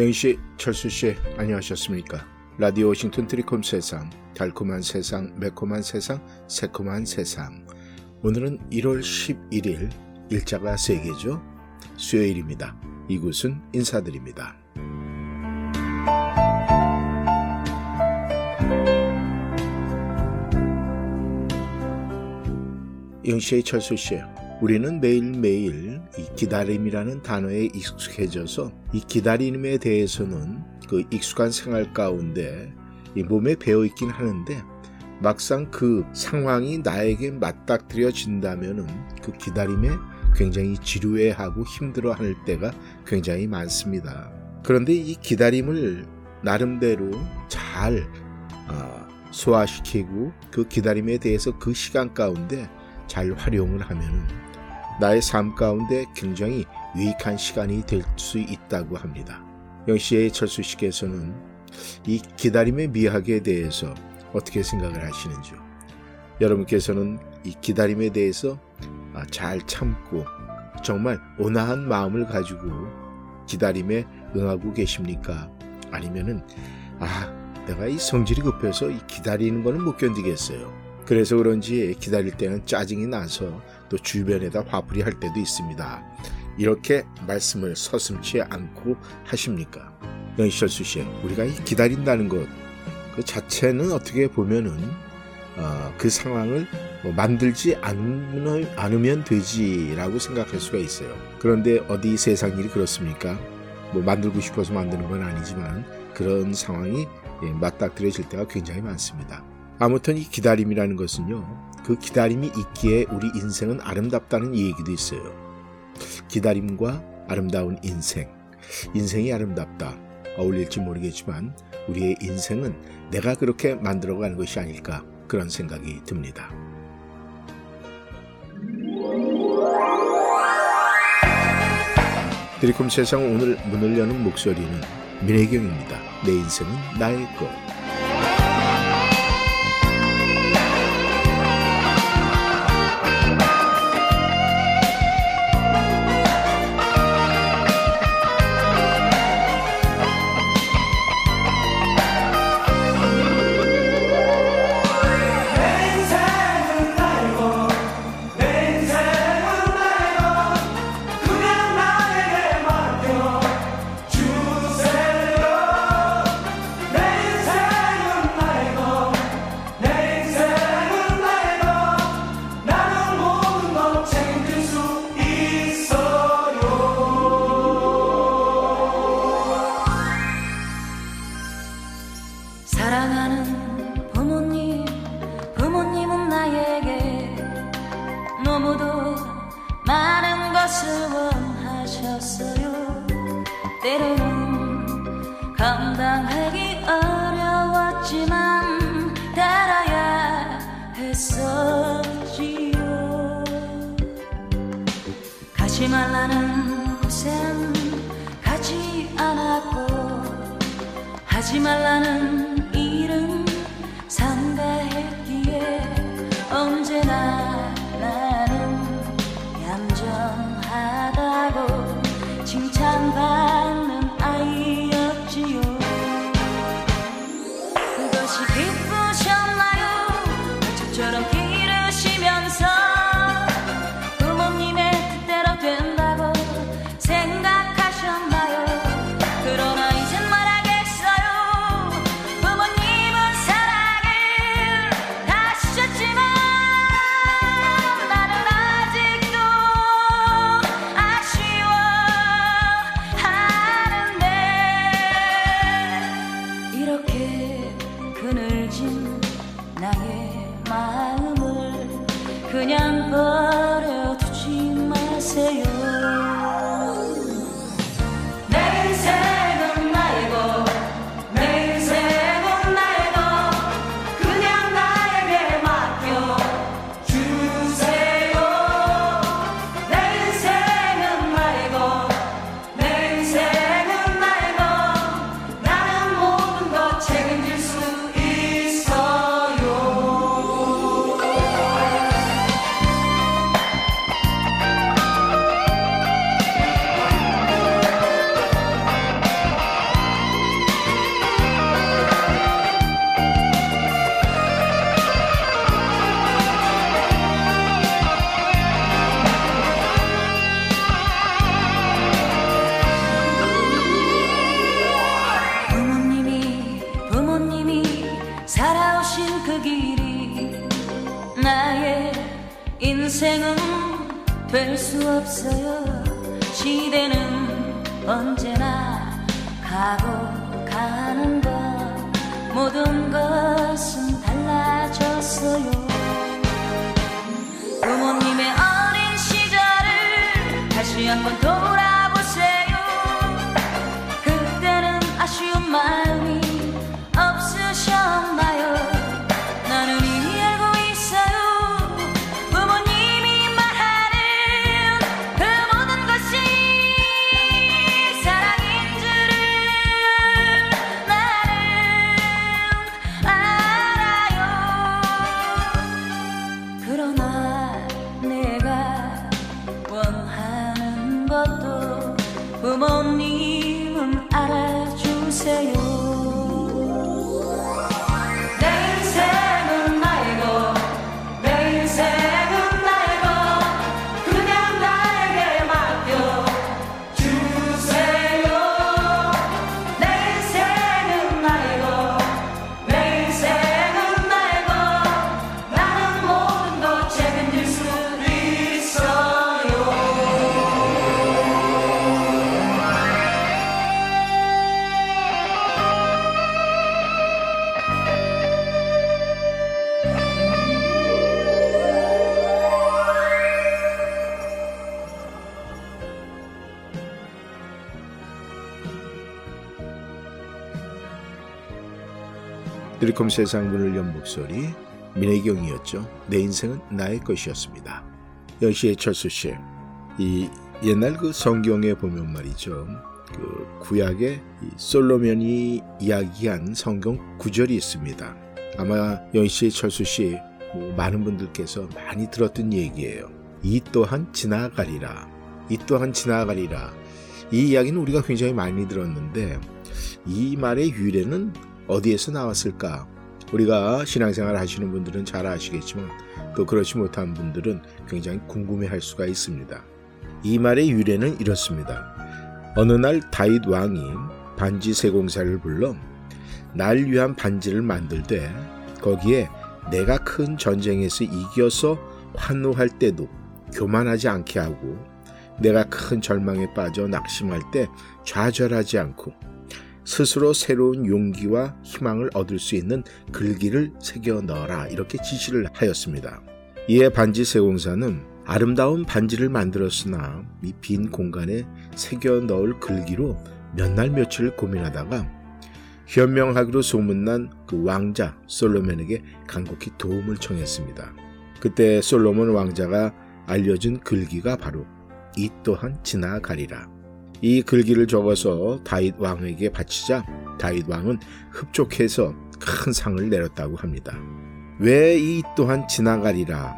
영희 씨, 철수 씨, 안녕하셨습니까? 라디오 워싱턴 트리콤 세상, 달콤한 세상, 매콤한 세상, 새콤한 세상. 오늘은 1월 11일, 일자가 3개죠? 수요일입니다. 이곳은 인사드립니다. 영희 씨, 철수 씨, 우리는 매일매일 이 기다림이라는 단어에 익숙해져서 이 기다림에 대해서는 그 익숙한 생활 가운데 이 몸에 배어 있긴 하는데 막상 그 상황이 나에게 맞닥뜨려진다면은 그 기다림에 굉장히 지루해하고 힘들어할 때가 굉장히 많습니다. 그런데 이 기다림을 나름대로 잘 아, 소화시키고 그 기다림에 대해서 그 시간 가운데 잘 활용을 하면은 나의 삶 가운데 굉장히 유익한 시간이 될 수 있다고 합니다. 영시의 철수 씨께서는 이 기다림의 미학에 대해서 어떻게 생각을 하시는지요? 여러분께서는 이 기다림에 대해서 아, 잘 참고 정말 온화한 마음을 가지고 기다림에 응하고 계십니까? 아니면은 아 내가 이 성질이 급해서 이 기다리는 거는 못 견디겠어요. 그래서 그런지 기다릴 때는 짜증이 나서 또 주변에다 화풀이 할 때도 있습니다. 이렇게 말씀을 서슴치 않고 하십니까? 영희철수 씨, 우리가 기다린다는 것, 그 자체는 어떻게 보면은, 어, 그 상황을 뭐 만들지 않으, 않으면 되지라고 생각할 수가 있어요. 그런데 어디 세상 일이 그렇습니까? 뭐 만들고 싶어서 만드는 건 아니지만 그런 상황이 예, 맞닥뜨려질 때가 굉장히 많습니다. 아무튼 이 기다림이라는 것은요, 그 기다림이 있기에 우리 인생은 아름답다는 얘기도 있어요. 기다림과 아름다운 인생. 인생이 아름답다. 어울릴지 모르겠지만 우리의 인생은 내가 그렇게 만들어가는 것이 아닐까 그런 생각이 듭니다. 드리콤 세상 오늘 문을 여는 목소리는 민혜경입니다. 내 인생은 나의 것. 드리콤 세상 문을 연 목소리 민혜경이었죠. 내 인생은 나의 것이었습니다. 여시의 철수 씨, 이 옛날 그 성경에 보면 말이죠. 그 구약에 이 솔로몬이 이야기한 성경 구절이 있습니다. 아마 연시의 철수 씨, 뭐 많은 분들께서 많이 들었던 얘기예요. 이 또한 지나가리라. 이 또한 지나가리라. 이 이야기는 우리가 굉장히 많이 들었는데 이 말의 유래는 어디에서 나왔을까? 우리가 신앙생활 하시는 분들은 잘 아시겠지만 또 그렇지 못한 분들은 굉장히 궁금해 할 수가 있습니다. 이 말의 유래는 이렇습니다. 어느 날 다윗 왕이 반지 세공사를 불러 날 위한 반지를 만들되 거기에 내가 큰 전쟁에서 이겨서 환호할 때도 교만하지 않게 하고 내가 큰 절망에 빠져 낙심할 때 좌절하지 않고 스스로 새로운 용기와 희망을 얻을 수 있는 글귀를 새겨 넣어라 이렇게 지시를 하였습니다. 이에 반지 세공사는 아름다운 반지를 만들었으나 이 빈 공간에 새겨 넣을 글귀로 몇 날 며칠 고민하다가 현명하기로 소문난 그 왕자 솔로몬에게 간곡히 도움을 청했습니다. 그때 솔로몬 왕자가 알려준 글귀가 바로 이 또한 지나가리라. 이 글귀를 적어서 다윗 왕에게 바치자 다윗 왕은 흡족해서 큰 상을 내렸다고 합니다. 왜 이 또한 지나가리라?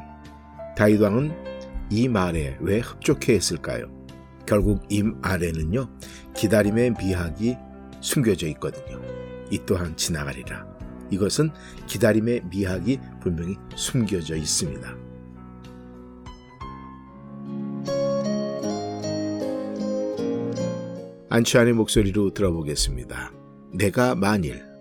다윗 왕은 이 말에 왜 흡족해 했을까요? 결국 이 아래는요 기다림의 미학이 숨겨져 있거든요. 이 또한 지나가리라. 이것은 기다림의 미학이 분명히 숨겨져 있습니다. 안치환의 목소리로 들어보겠습니다. 내가 만일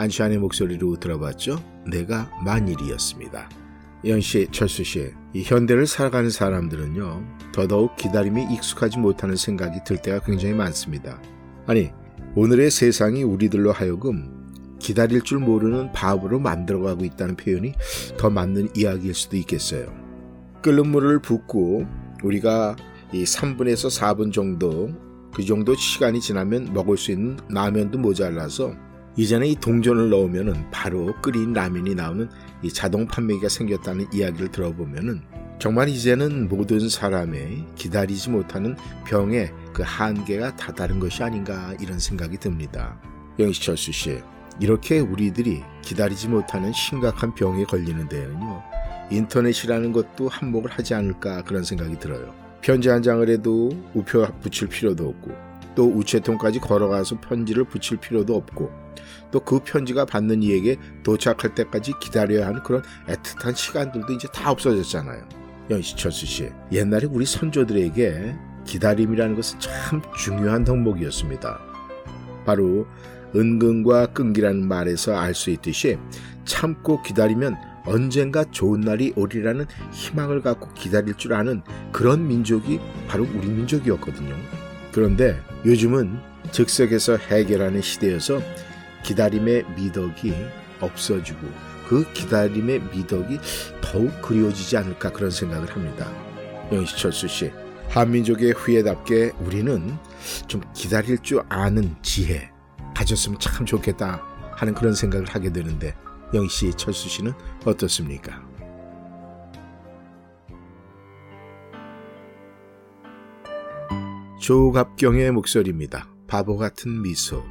안시안의 목소리로 들어봤죠? 내가 만일이었습니다. 연씨, 철수씨, 이 현대를 살아가는 사람들은요, 더더욱 기다림에 익숙하지 못하는 생각이 들 때가 굉장히 많습니다. 아니, 오늘의 세상이 우리들로 하여금 기다릴 줄 모르는 바보로 만들어가고 있다는 표현이 더 맞는 이야기일 수도 있겠어요. 끓는 물을 붓고 우리가 이 3분에서 4분 정도 그 정도 시간이 지나면 먹을 수 있는 라면도 모자라서 이전에 이 동전을 넣으면은 바로 끓인 라면이 나오는 이 자동 판매기가 생겼다는 이야기를 들어보면은 정말 이제는 모든 사람의 기다리지 못하는 병의 그 한계가 다다른 것이 아닌가 이런 생각이 듭니다. 영시철수 씨, 이렇게 우리들이 기다리지 못하는 심각한 병에 걸리는 데는요, 인터넷이라는 것도 한몫을 하지 않을까 그런 생각이 들어요. 편지 한 장을 해도 우표 붙일 필요도 없고, 또 우체통까지 걸어가서 편지를 붙일 필요도 없고, 또 그 편지가 받는 이에게 도착할 때까지 기다려야 하는 그런 애틋한 시간들도 이제 다 없어졌잖아요. 연시철수 씨, 옛날에 우리 선조들에게 기다림이라는 것은 참 중요한 덕목이었습니다. 바로 은근과 끈기라는 말에서 알 수 있듯이 참고 기다리면 언젠가 좋은 날이 오리라는 희망을 갖고 기다릴 줄 아는 그런 민족이 바로 우리 민족이었거든요. 그런데 요즘은 즉석에서 해결하는 시대여서 기다림의 미덕이 없어지고 그 기다림의 미덕이 더욱 그리워지지 않을까 그런 생각을 합니다. 영시철수 씨, 한민족의 후예답게 우리는 좀 기다릴 줄 아는 지혜 가졌으면 참 좋겠다 하는 그런 생각을 하게 되는데 영희 씨, 철수 씨는 어떻습니까? 조갑경의 목소리입니다. 바보 같은 미소.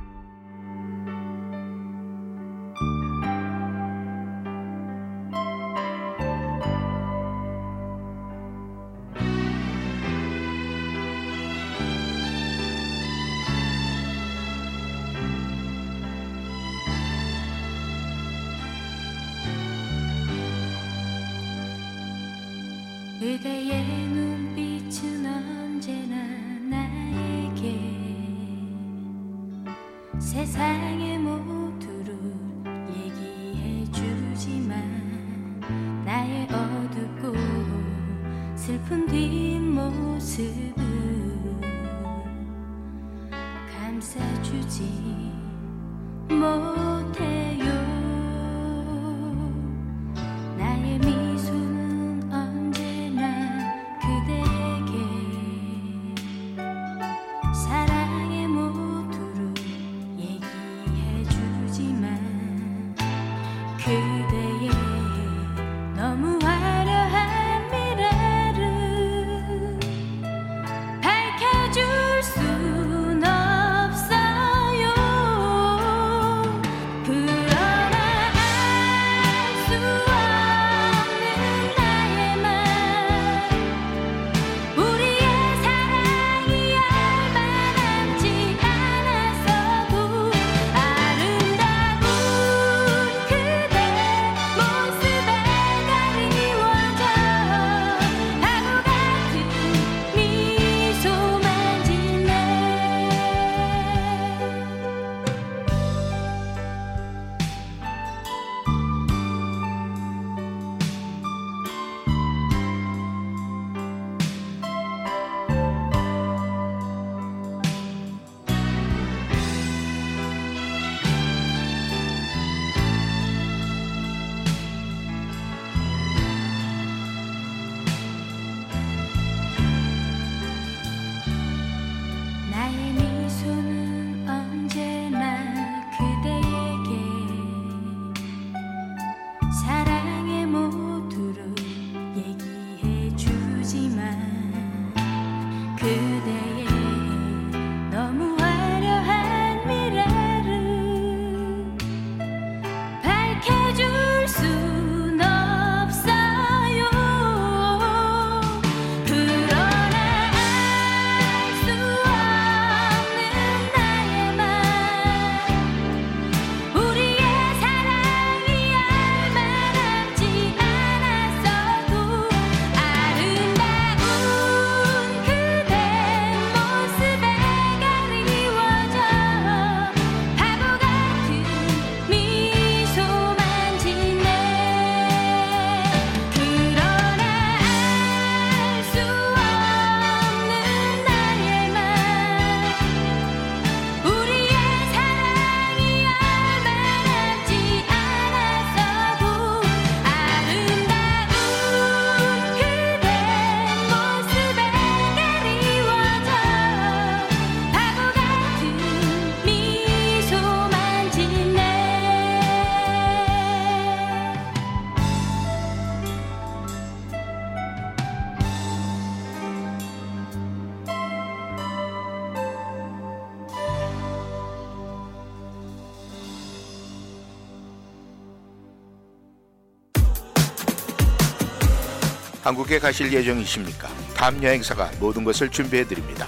한국에 가실 예정이십니까? 탑 여행사가 모든 것을 준비해 드립니다.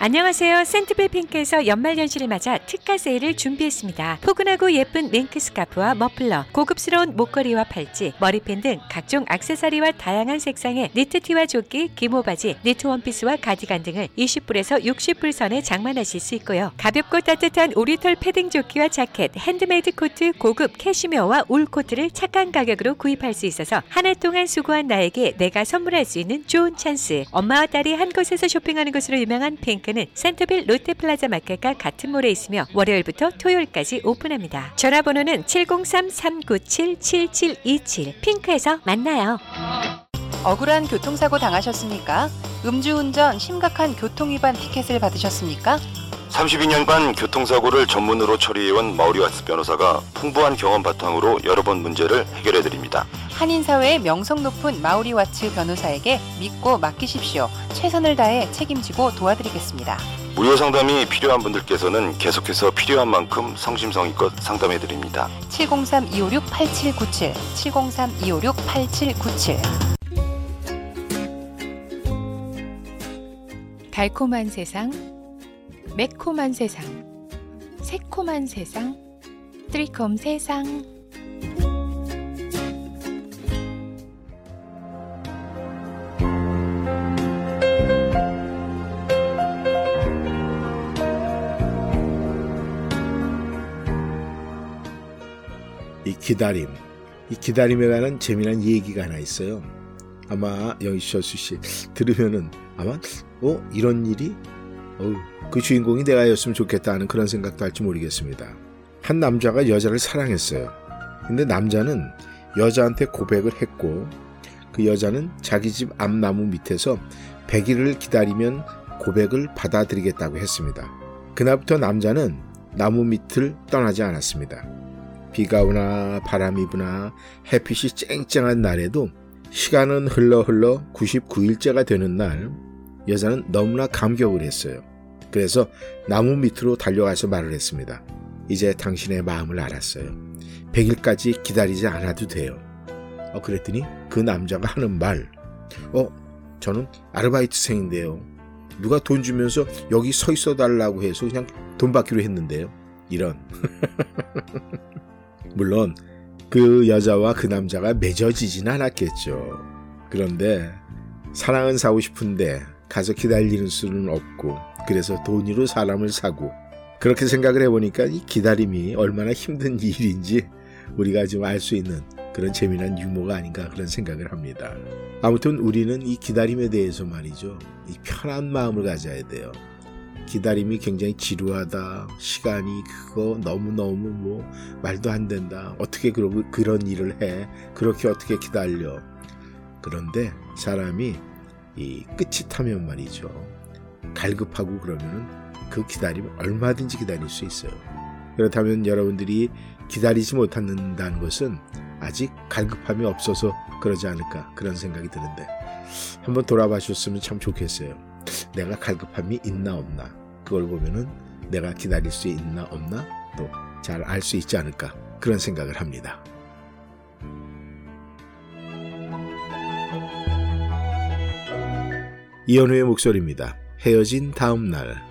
안녕하세요. 센터빌 핑크에서 연말연시를 맞아 특가 세일을 준비했습니다. 포근하고 예쁜 밍크 스카프와 머플러, 고급스러운 목걸이와 팔찌, 머리핀 등 각종 액세서리와 다양한 색상의 니트티와 조끼, 기모바지, 니트 원피스와 가디건 등을 20불에서 60불 선에 장만하실 수 있고요. 가볍고 따뜻한 오리털 패딩 조끼와 자켓, 핸드메이드 코트, 고급 캐시미어와 울 코트를 착한 가격으로 구입할 수 있어서 한 해 동안 수고한 나에게 내가 선물할 수 있는 좋은 찬스. 엄마와 딸이 한 곳에서 쇼핑하는 것으로 유명한 핑크는 센터빌 롯데플라자 마켓과 같은 몰에 있으며 월요일부터 토요일까지 오픈합니다. 전화번호는 703-397-7727 핑크에서 만나요. 억울한 교통사고 당하셨습니까? 음주운전 심각한 교통위반 티켓을 받으셨습니까? 32년간 교통사고를 전문으로 처리해온 마우리와츠 변호사가 풍부한 경험 바탕으로 여러 번 문제를 해결해 드립니다. 한인사회의 명성 높은 마우리 와츠 변호사에게 믿고 맡기십시오. 최선을 다해 책임지고 도와드리겠습니다. 무료 상담이 필요한 분들께서는 계속해서 필요한 만큼 성심성의껏 상담해 드립니다. 703-256-8797 703-256-8797 달콤한 세상, 매콤한 세상, 새콤한 세상, 트리콤 세상. 이 기다림, 이 기다림에 관한 재미난 얘기가 하나 있어요. 아마 영희철수 씨 들으면은 아마 어 이런 일이 그 주인공이 내가였으면 좋겠다 하는 그런 생각도 할지 모르겠습니다. 한 남자가 여자를 사랑했어요. 근데 남자는 여자한테 고백을 했고 그 여자는 자기 집 앞나무 밑에서 100일을 기다리면 고백을 받아들이겠다고 했습니다. 그날부터 남자는 나무 밑을 떠나지 않았습니다. 비가 오나 바람이 부나 햇빛이 쨍쨍한 날에도 시간은 흘러 흘러 99일째가 되는 날 여자는 너무나 감격을 했어요. 그래서 나무 밑으로 달려가서 말을 했습니다. 이제 당신의 마음을 알았어요. 100일까지 기다리지 않아도 돼요. 어, 그랬더니 그 남자가 하는 말, 어, 저는 아르바이트생인데요. 누가 돈 주면서 여기 서 있어 달라고 해서 그냥 돈 받기로 했는데요. 이런. 물론 그 여자와 그 남자가 맺어지진 않았겠죠. 그런데 사랑은 사고 싶은데 가서 기다리는 수는 없고 그래서 돈으로 사람을 사고 그렇게 생각을 해보니까 이 기다림이 얼마나 힘든 일인지 우리가 좀알수 있는 그런 재미난 유머가 아닌가 그런 생각을 합니다. 아무튼 우리는 이 기다림에 대해서 말이죠. 이 편한 마음을 가져야 돼요. 기다림이 굉장히 지루하다. 시간이 그거 너무너무 뭐 말도 안 된다. 어떻게 그러, 그런 일을 해. 그렇게 어떻게 기다려. 그런데 사람이 이 끝이 타면 말이죠. 갈급하고 그러면은 그 기다림 얼마든지 기다릴 수 있어요. 그렇다면 여러분들이 기다리지 못한다는 것은 아직 갈급함이 없어서 그러지 않을까 그런 생각이 드는데 한번 돌아봐 주셨으면 참 좋겠어요. 내가 갈급함이 있나 없나 그걸 보면은 내가 기다릴 수 있나 없나 또 잘 알 수 있지 않을까 그런 생각을 합니다. 이현우의 목소리입니다. 헤어진 다음 날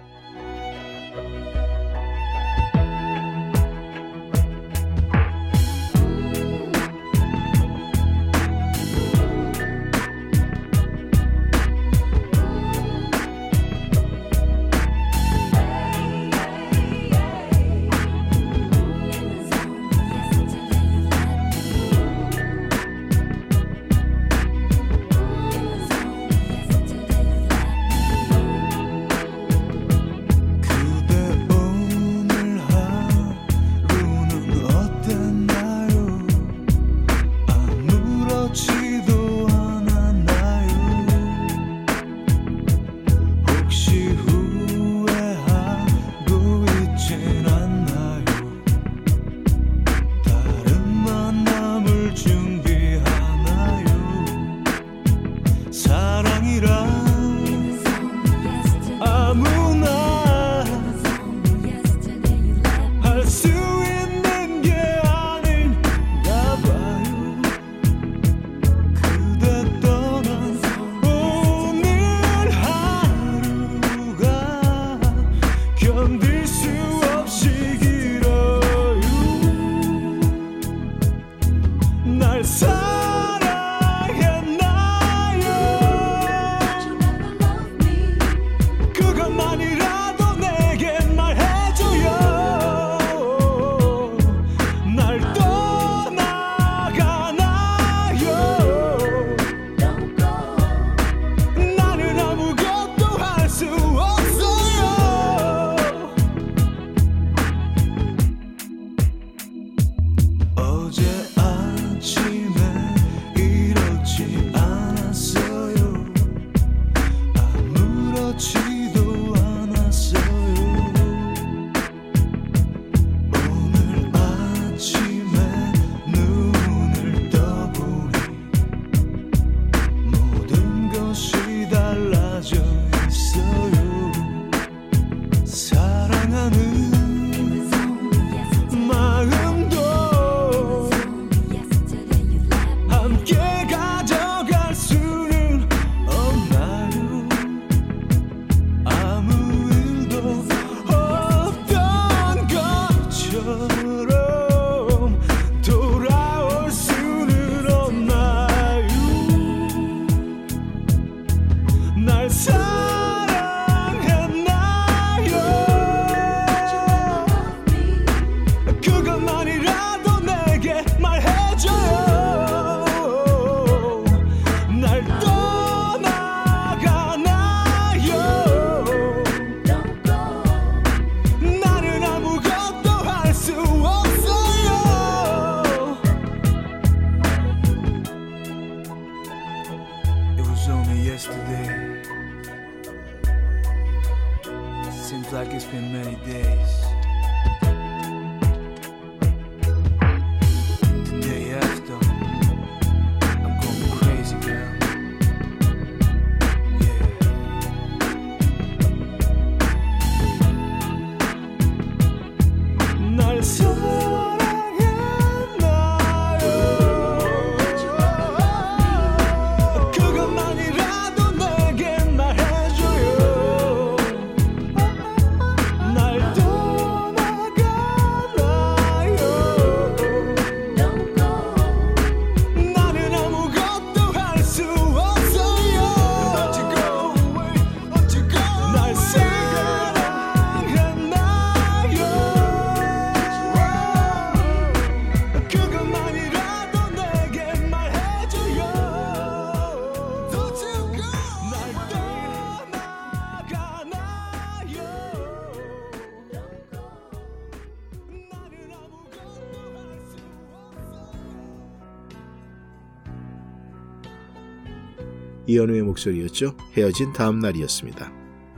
이현우의 목소리였죠. 헤어진 다음 날이었습니다.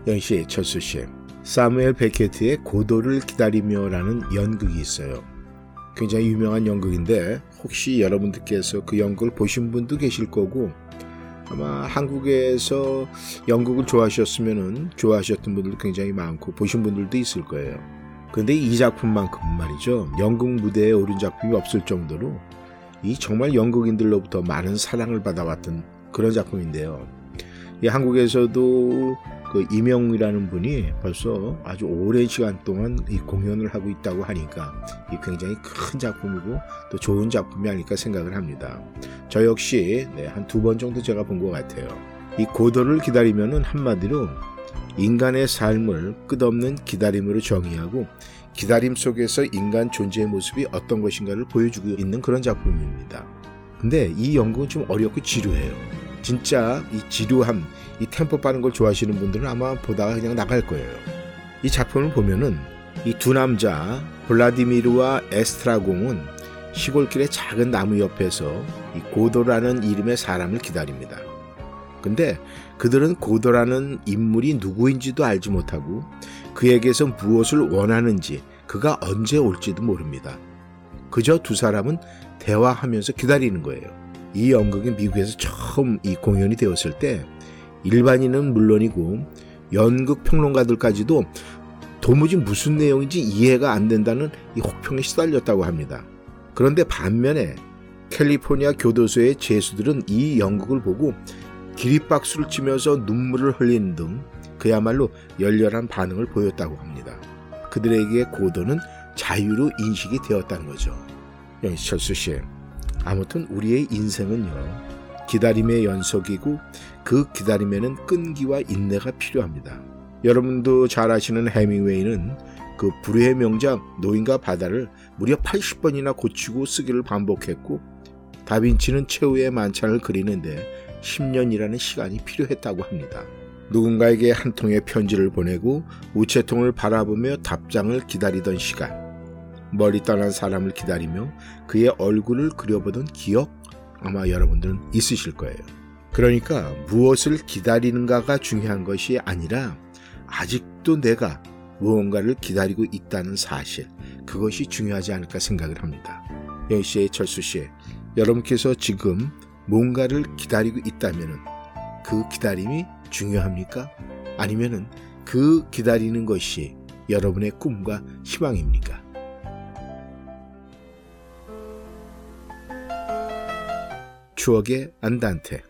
영씨, 철수 씨, 사무엘 베케트의 고도를 기다리며라는 연극이 있어요. 굉장히 유명한 연극인데 혹시 여러분들께서 그 연극을 보신 분도 계실 거고 아마 한국에서 연극을 좋아하셨으면은 좋아하셨던 분들도 굉장히 많고 보신 분들도 있을 거예요. 근데 이 작품만큼 말이죠. 연극 무대에 오른 작품이 없을 정도로 이 정말 연극인들로부터 많은 사랑을 받아왔던 그런 작품인데요. 이 한국에서도 그 이명이라는 분이 벌써 아주 오랜 시간 동안 이 공연을 하고 있다고 하니까 이 굉장히 큰 작품이고 또 좋은 작품이 아닐까 생각을 합니다. 저 역시 네, 한두 번 정도 제가 본 것 같아요. 이 고도를 기다리면은 한마디로 인간의 삶을 끝없는 기다림으로 정의하고 기다림 속에서 인간 존재의 모습이 어떤 것인가를 보여주고 있는 그런 작품입니다. 근데 이 연극은 좀 어렵고 지루해요. 진짜 이 지루함, 이 템포 빠른 걸 좋아하시는 분들은 아마 보다가 그냥 나갈 거예요. 이 작품을 보면은 이 두 남자 블라디미르와 에스트라공은 시골길의 작은 나무 옆에서 이 고도라는 이름의 사람을 기다립니다. 근데 그들은 고도라는 인물이 누구인지도 알지 못하고 그에게서 무엇을 원하는지 그가 언제 올지도 모릅니다. 그저 두 사람은 대화하면서 기다리는 거예요. 이 연극이 미국에서 처음 이 공연이 되었을 때 일반인은 물론이고 연극 평론가들까지도 도무지 무슨 내용인지 이해가 안 된다는 이 혹평에 시달렸다고 합니다. 그런데 반면에 캘리포니아 교도소의 죄수들은 이 연극을 보고 기립박수를 치면서 눈물을 흘리는 등 그야말로 열렬한 반응을 보였다고 합니다. 그들에게 고도는 자유로 인식이 되었다는 거죠. 영희철수 씨, 아무튼 우리의 인생은요, 기다림의 연속이고 그 기다림에는 끈기와 인내가 필요합니다. 여러분도 잘 아시는 해밍웨이는 그 불후의 명작 노인과 바다를 무려 80번이나 고치고 쓰기를 반복했고 다빈치는 최후의 만찬을 그리는데 10년이라는 시간이 필요했다고 합니다. 누군가에게 한 통의 편지를 보내고 우체통을 바라보며 답장을 기다리던 시간. 멀리 떠난 사람을 기다리며 그의 얼굴을 그려보던 기억 아마 여러분들은 있으실 거예요. 그러니까 무엇을 기다리는가가 중요한 것이 아니라 아직도 내가 무언가를 기다리고 있다는 사실 그것이 중요하지 않을까 생각을 합니다. 영희 씨의 철수 씨, 여러분께서 지금 뭔가를 기다리고 있다면 그 기다림이 중요합니까? 아니면은 그 기다리는 것이 여러분의 꿈과 희망입니까? 추억의 안단테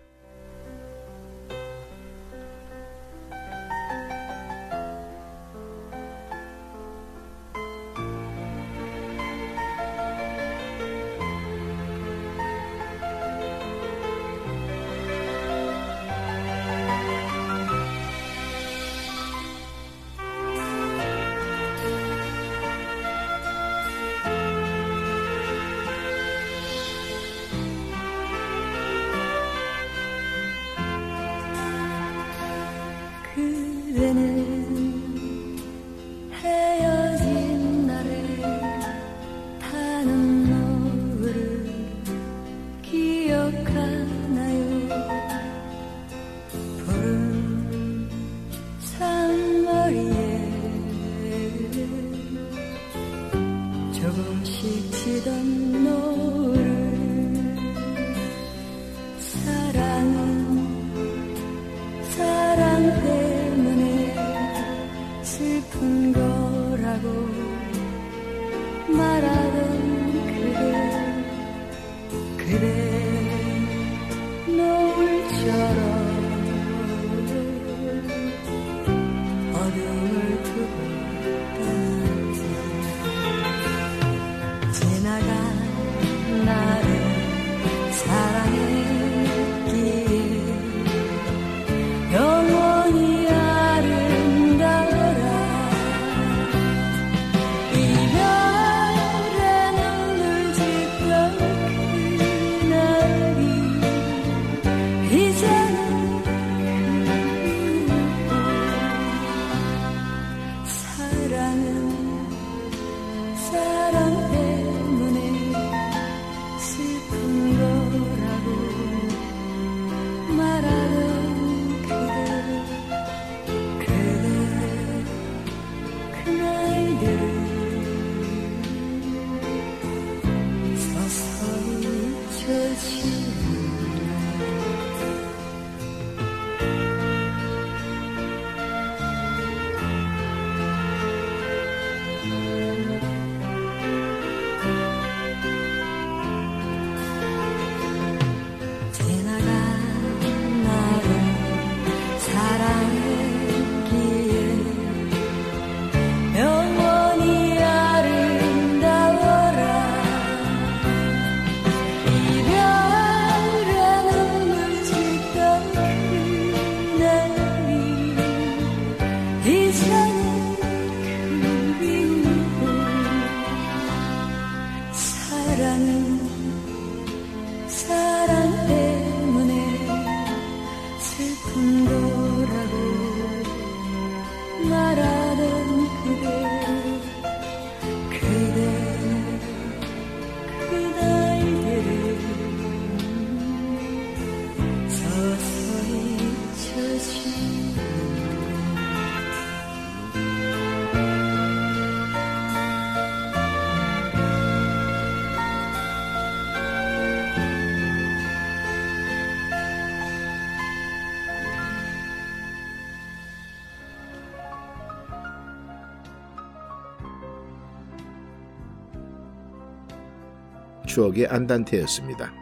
추억의 안단테였습니다.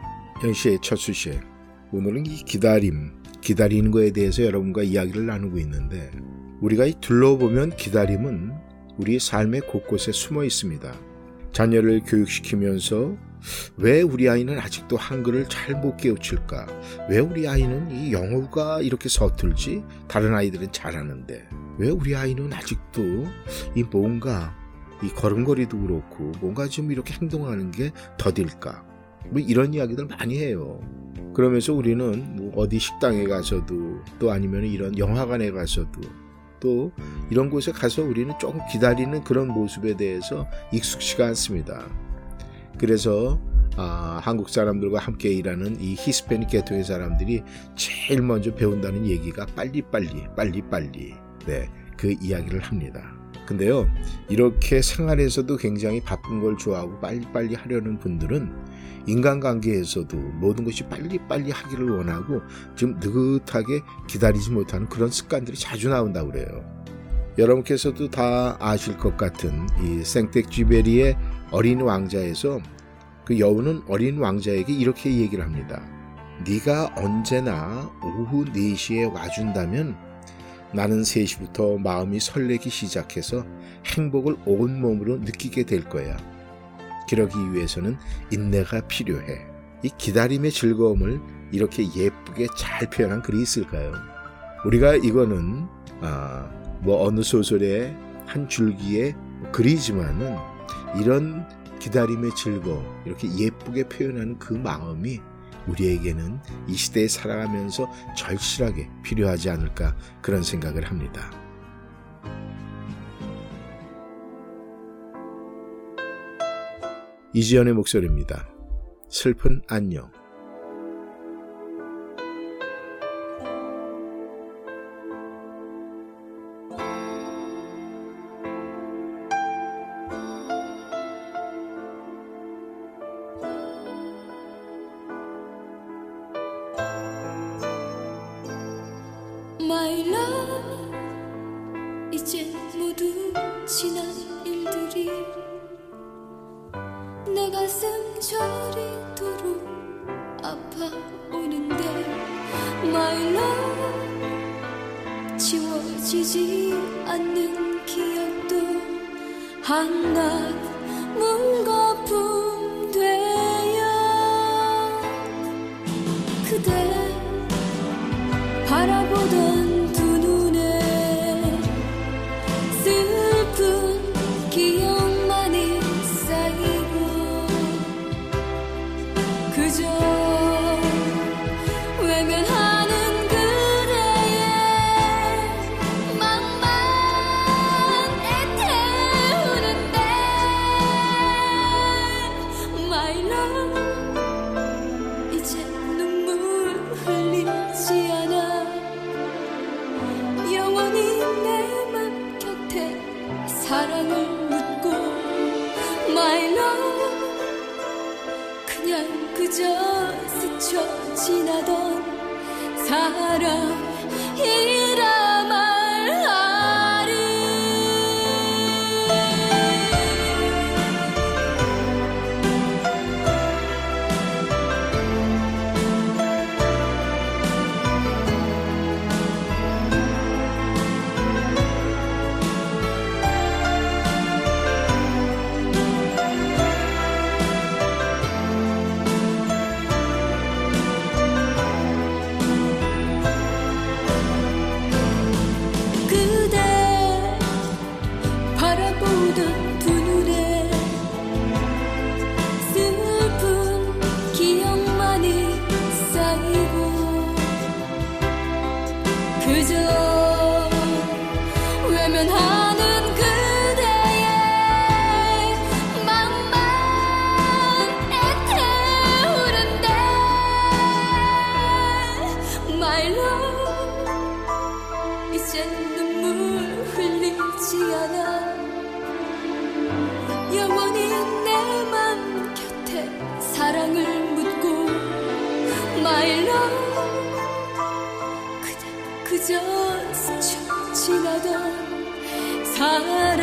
영시의 첫 수시에 오늘은 이 기다림, 기다리는 거에 대해서 여러분과 이야기를 나누고 있는데 우리가 이 둘러보면 기다림은 우리 삶의 곳곳에 숨어 있습니다. 자녀를 교육시키면서 왜 우리 아이는 아직도 한글을 잘 못 깨우칠까? 왜 우리 아이는 이 영어가 이렇게 서툴지? 다른 아이들은 잘하는데 왜 우리 아이는 아직도 이 뭔가 이 걸음걸이도 그렇고 뭔가 좀 이렇게 행동하는 게 더딜까? 뭐 이런 이야기들 많이 해요. 그러면서 우리는 뭐 어디 식당에 가서도 또 아니면 이런 영화관에 가서도 또 이런 곳에 가서 우리는 조금 기다리는 그런 모습에 대해서 익숙치가 않습니다. 그래서 아, 한국 사람들과 함께 일하는 이 히스패닉 계통의 사람들이 제일 먼저 배운다는 얘기가 빨리빨리 빨리빨리 네, 그 이야기를 합니다. 근데요, 이렇게 생활에서도 굉장히 바쁜 걸 좋아하고 빨리빨리 하려는 분들은 인간관계에서도 모든 것이 빨리빨리 하기를 원하고 좀 느긋하게 기다리지 못하는 그런 습관들이 자주 나온다고 그래요. 여러분께서도 다 아실 것 같은 이 생텍 쥐베리의 어린 왕자에서 그 여우는 어린 왕자에게 이렇게 얘기를 합니다. 네가 언제나 오후 4시에 와준다면 나는 3시부터 마음이 설레기 시작해서 행복을 온몸으로 느끼게 될 거야. 그러기 위해서는 인내가 필요해. 이 기다림의 즐거움을 이렇게 예쁘게 잘 표현한 글이 있을까요? 우리가 이거는 아, 뭐 어느 소설의 한 줄기의 글이지만은 이런 기다림의 즐거움 이렇게 예쁘게 표현하는 그 마음이 우리에게는 이 시대에 살아가면서 절실하게 필요하지 않을까 그런 생각을 합니다. 이지연의 목소리입니다. 슬픈 안녕. 이젠 눈물 흘리지 않아. 영원히 내 맘 곁에 사랑을 묻고 My 그저 스쳐 지나던 사랑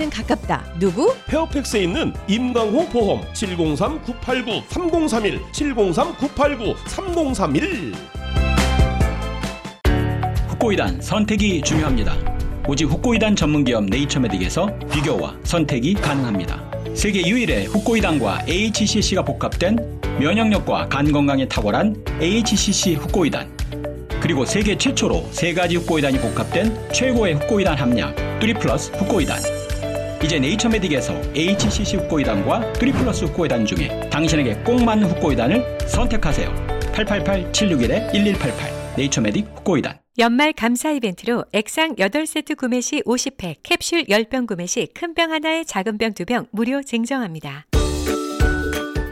가깝다. 누구? 페어팩스에 있는 임강호 보험 703-989-3031 703-989-3031 후코이단 선택이 중요합니다. 오직 후코이단 전문기업 네이처메딕에서 비교와 선택이 가능합니다. 세계 유일의 후코이단과 AHCC가 복합된 면역력과 간 건강에 탁월한 AHCC 후코이단 그리고 세계 최초로 세 가지 후코이단이 복합된 최고의 후코이단 함량 3 플러스 후코이단 이제 네이처메딕에서 HCC 후코이단과 3 플러스 후코이단 중에 당신에게 꼭 맞는 후코이단을 선택하세요. 888-761-1188 네이처메딕 후코이단 연말 감사 이벤트로 액상 8세트 구매 시 50팩, 캡슐 10병 구매 시 큰 병 하나에 작은 병 2병 무료 증정합니다.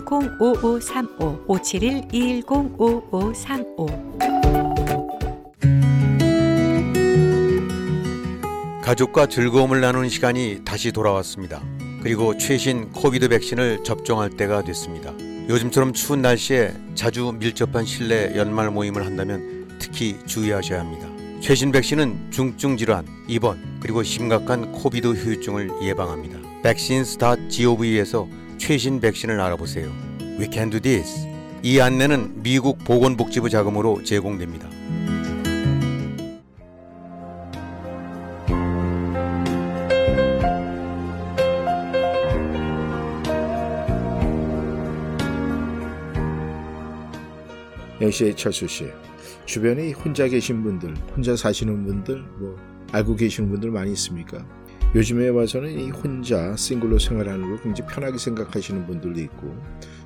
210-5535 571-210-5535 가족과 즐거움을 나누는 시간이 다시 돌아왔습니다. 그리고 최신 코비드 백신을 접종할 때가 됐습니다. 요즘처럼 추운 날씨에 자주 밀접한 실내 연말 모임을 한다면 특히 주의하셔야 합니다. 최신 백신은 중증 질환, 입원, 그리고 심각한 코비드 후유증을 예방합니다. vaccines.gov에서 최신 백신을 알아보세요. We can do this. 이 안내는 미국 보건복지부 자금으로 제공됩니다. 역시 철수 씨 주변에 혼자 계신 분들, 혼자 사시는 분들, 뭐 알고 계시는 분들 많이 있습니까? 요즘에 와서는 이 혼자 싱글로 생활하는 걸 굉장히 편하게 생각하시는 분들도 있고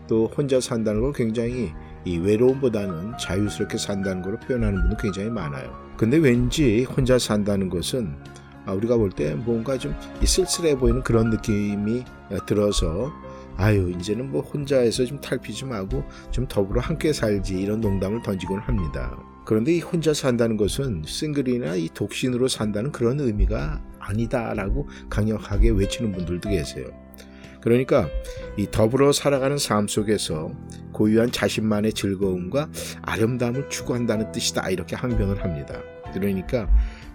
또 혼자 산다는 걸 굉장히 이 외로움보다는 자유스럽게 산다는 걸로 표현하는 분도 굉장히 많아요. 근데 왠지 혼자 산다는 것은 아, 우리가 볼 때 뭔가 좀 쓸쓸해 보이는 그런 느낌이 들어서 아유 이제는 뭐 혼자해서 좀 탈피 좀 하고 좀 더불어 함께 살지 이런 농담을 던지곤 합니다. 그런데 이 혼자 산다는 것은 싱글이나 이 독신으로 산다는 그런 의미가 아니다라고 강력하게 외치는 분들도 계세요. 그러니까 이 더불어 살아가는 삶 속에서 고유한 자신만의 즐거움과 아름다움을 추구한다는 뜻이다 이렇게 항변을 합니다. 그러니까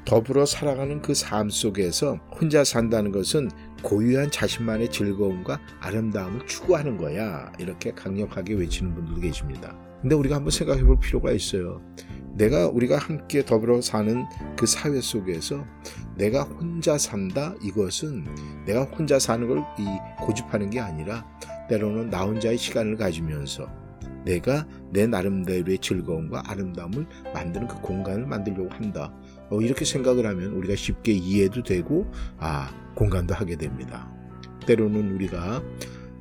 더불어 살아가는 그 삶 속에서 혼자 산다는 것은 고유한 자신만의 즐거움과 아름다움을 추구하는 거야. 이렇게 강력하게 외치는 분들도 계십니다. 근데 우리가 한번 생각해 볼 필요가 있어요. 내가 우리가 함께 더불어 사는 그 사회 속에서 내가 혼자 산다 이것은 내가 혼자 사는 걸이 고집하는 게 아니라 때로는 나 혼자의 시간을 가지면서 내가 내 나름대로의 즐거움과 아름다움을 만드는 그 공간을 만들려고 한다. 어, 이렇게 생각을 하면 우리가 쉽게 이해도 되고 아 공감도 하게 됩니다. 때로는 우리가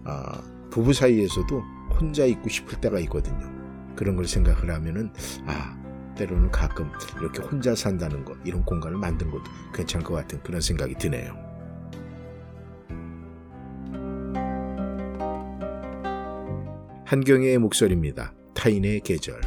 아, 부부 사이에서도 혼자 있고 싶을 때가 있거든요. 그런 걸 생각을 하면은 아 때로는 가끔 이렇게 혼자 산다는 것 이런 공간을 만든 것도 괜찮을 것 같은 그런 생각이 드네요. 한경의 목소리입니다. 타인의 계절.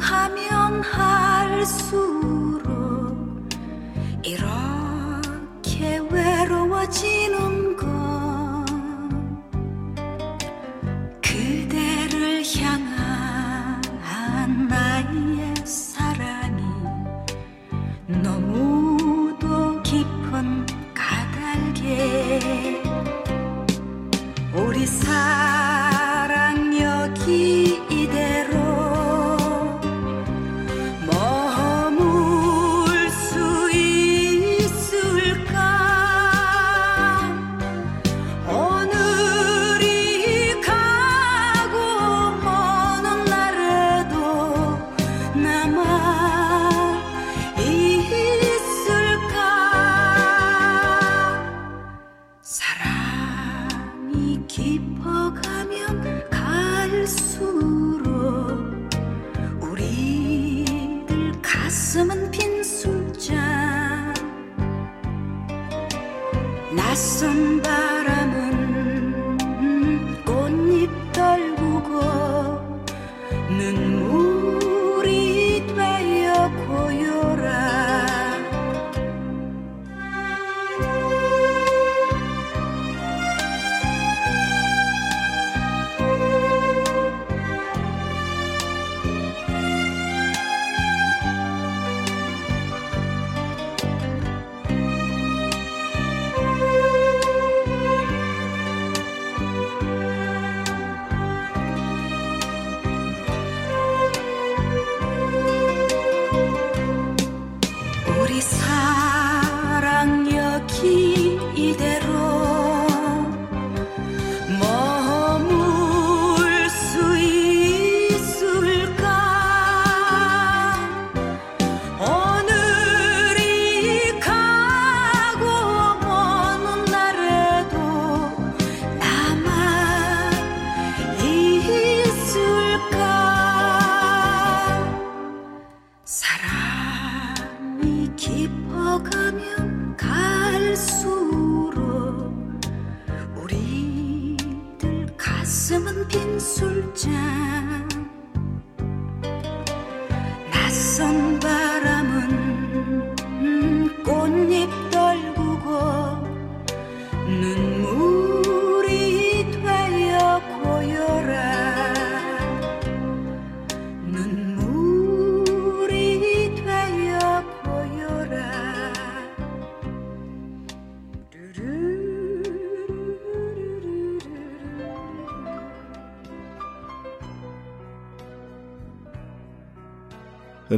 하면 할수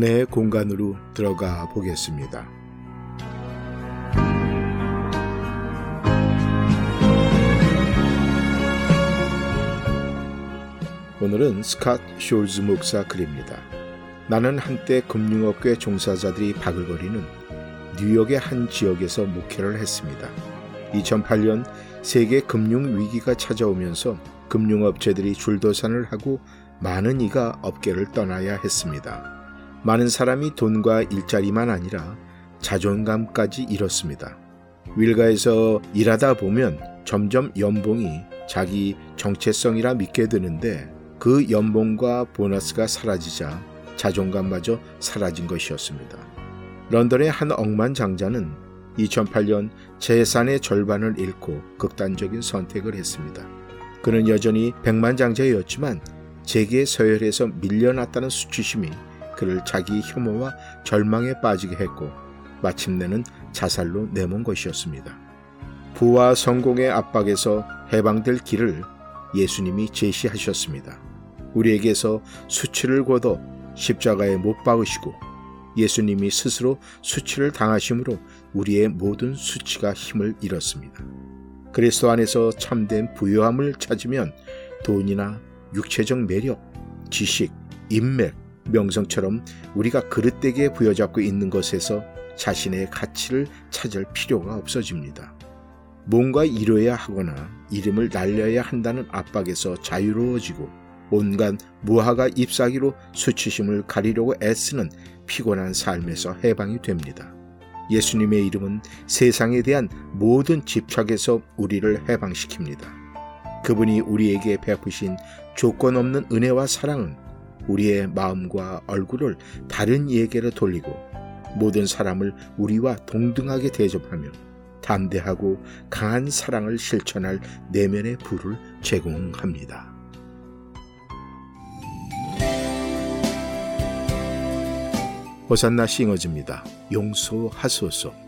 은혜의 공간으로 들어가 보겠습니다. 오늘은 스캇 숄즈 목사 글입니다. 나는 한때 금융업계 종사자들이 바글거리는 뉴욕의 한 지역에서 목회를 했습니다. 2008년 세계 금융 위기가 찾아오면서 금융업체들이 줄도산을 하고 많은 이가 업계를 떠나야 했습니다. 많은 사람이 돈과 일자리만 아니라 자존감까지 잃었습니다. 윌가에서 일하다 보면 점점 연봉이 자기 정체성이라 믿게 되는데 그 연봉과 보너스가 사라지자 자존감마저 사라진 것이었습니다. 런던의 한 억만장자는 2008년 재산의 절반을 잃고 극단적인 선택을 했습니다. 그는 여전히 백만장자였지만 재계 서열에서 밀려났다는 수치심이 그를 자기 혐오와 절망에 빠지게 했고 마침내는 자살로 내몬 것이었습니다. 부와 성공의 압박에서 해방될 길을 예수님이 제시하셨습니다. 우리에게서 수치를 거둬 십자가에 못 박으시고 예수님이 스스로 수치를 당하심으로 우리의 모든 수치가 힘을 잃었습니다. 그리스도 안에서 참된 부유함을 찾으면 돈이나 육체적 매력, 지식, 인맥, 명성처럼 우리가 그릇되게 부여잡고 있는 것에서 자신의 가치를 찾을 필요가 없어집니다. 뭔가 이뤄야 하거나 이름을 날려야 한다는 압박에서 자유로워지고 온갖 무화과 잎사귀로 수치심을 가리려고 애쓰는 피곤한 삶에서 해방이 됩니다. 예수님의 이름은 세상에 대한 모든 집착에서 우리를 해방시킵니다. 그분이 우리에게 베푸신 조건 없는 은혜와 사랑은 우리의 마음과 얼굴을 다른 이에게로 돌리고 모든 사람을 우리와 동등하게 대접하며 담대하고 강한 사랑을 실천할 내면의 부를 제공합니다. 호산나 싱어즈입니다. 용서하소서.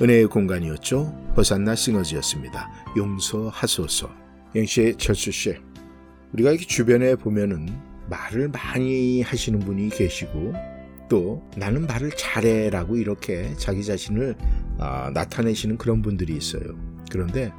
은혜의 공간이었죠. 허산나 시너지였습니다. 용서하소서. 영씨, 철수씨, 우리가 이렇게 주변에 보면은 말을 많이 하시는 분이 계시고 또 나는 말을 잘해라고 이렇게 자기 자신을 아, 나타내시는 그런 분들이 있어요. 그런데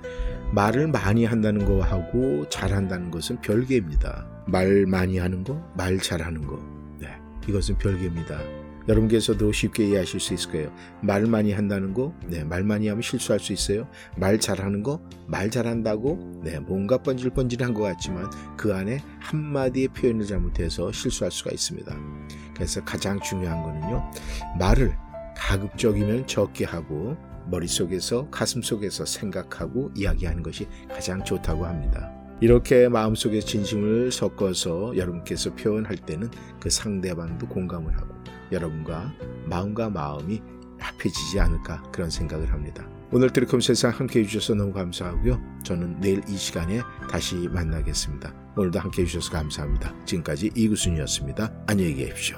말을 많이 한다는 거하고 잘한다는 것은 별개입니다. 말 많이 하는 거, 말 잘하는 거. 네, 이것은 별개입니다. 여러분께서도 쉽게 이해하실 수 있을 거예요. 말 많이 한다는 거, 네, 말 많이 하면 실수할 수 있어요. 말 잘하는 거, 말 잘한다고, 네, 뭔가 번질번질한 것 같지만 그 안에 한마디의 표현을 잘못해서 실수할 수가 있습니다. 그래서 가장 중요한 거는요, 말을 가급적이면 적게 하고 머릿속에서 가슴속에서 생각하고 이야기하는 것이 가장 좋다고 합니다. 이렇게 마음속에 진심을 섞어서 여러분께서 표현할 때는 그 상대방도 공감을 하고 여러분과 마음과 마음이 합해지지 않을까 그런 생각을 합니다. 오늘 드리콤 세상 함께 해주셔서 너무 감사하고요. 저는 내일 이 시간에 다시 만나겠습니다. 오늘도 함께 해주셔서 감사합니다. 지금까지 이구순이었습니다. 안녕히 계십시오.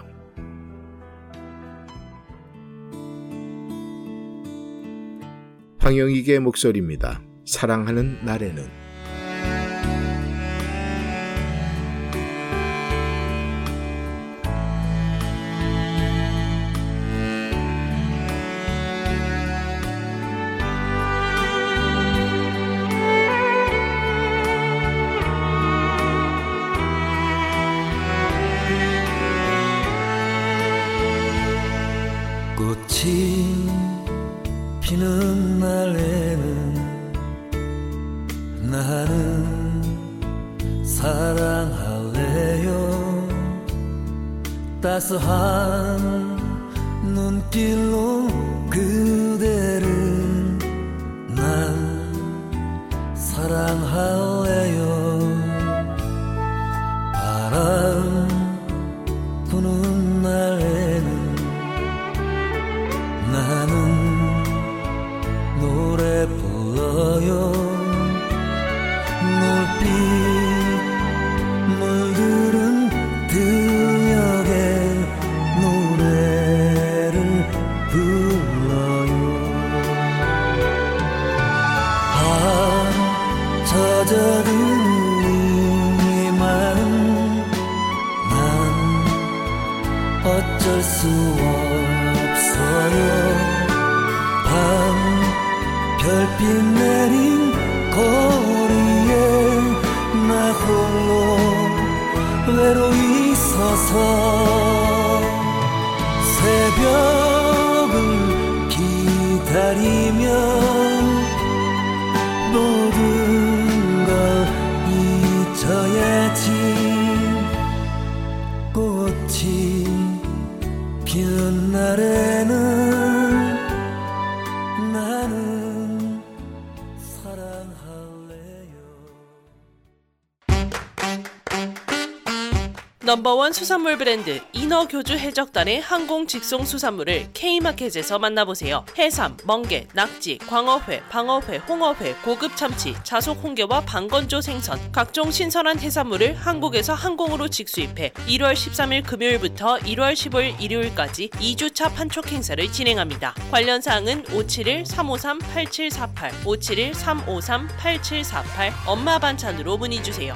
황영익의 목소리입니다. 사랑하는 날에는 따스 나 넘버원 수산물 브랜드 인어교주 해적단의 항공 직송 수산물을 K마켓에서 만나보세요. 해삼, 멍게, 낙지, 광어회, 방어회, 홍어회, 고급 참치, 자속 홍게와 방건조 생선, 각종 신선한 해산물을 한국에서 항공으로 직수입해 1월 13일 금요일부터 1월 15일 일요일까지 2주차 판촉 행사를 진행합니다. 관련 사항은 571-353-8748, 571-353-8748 엄마 반찬으로 문의 주세요.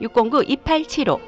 609-2875.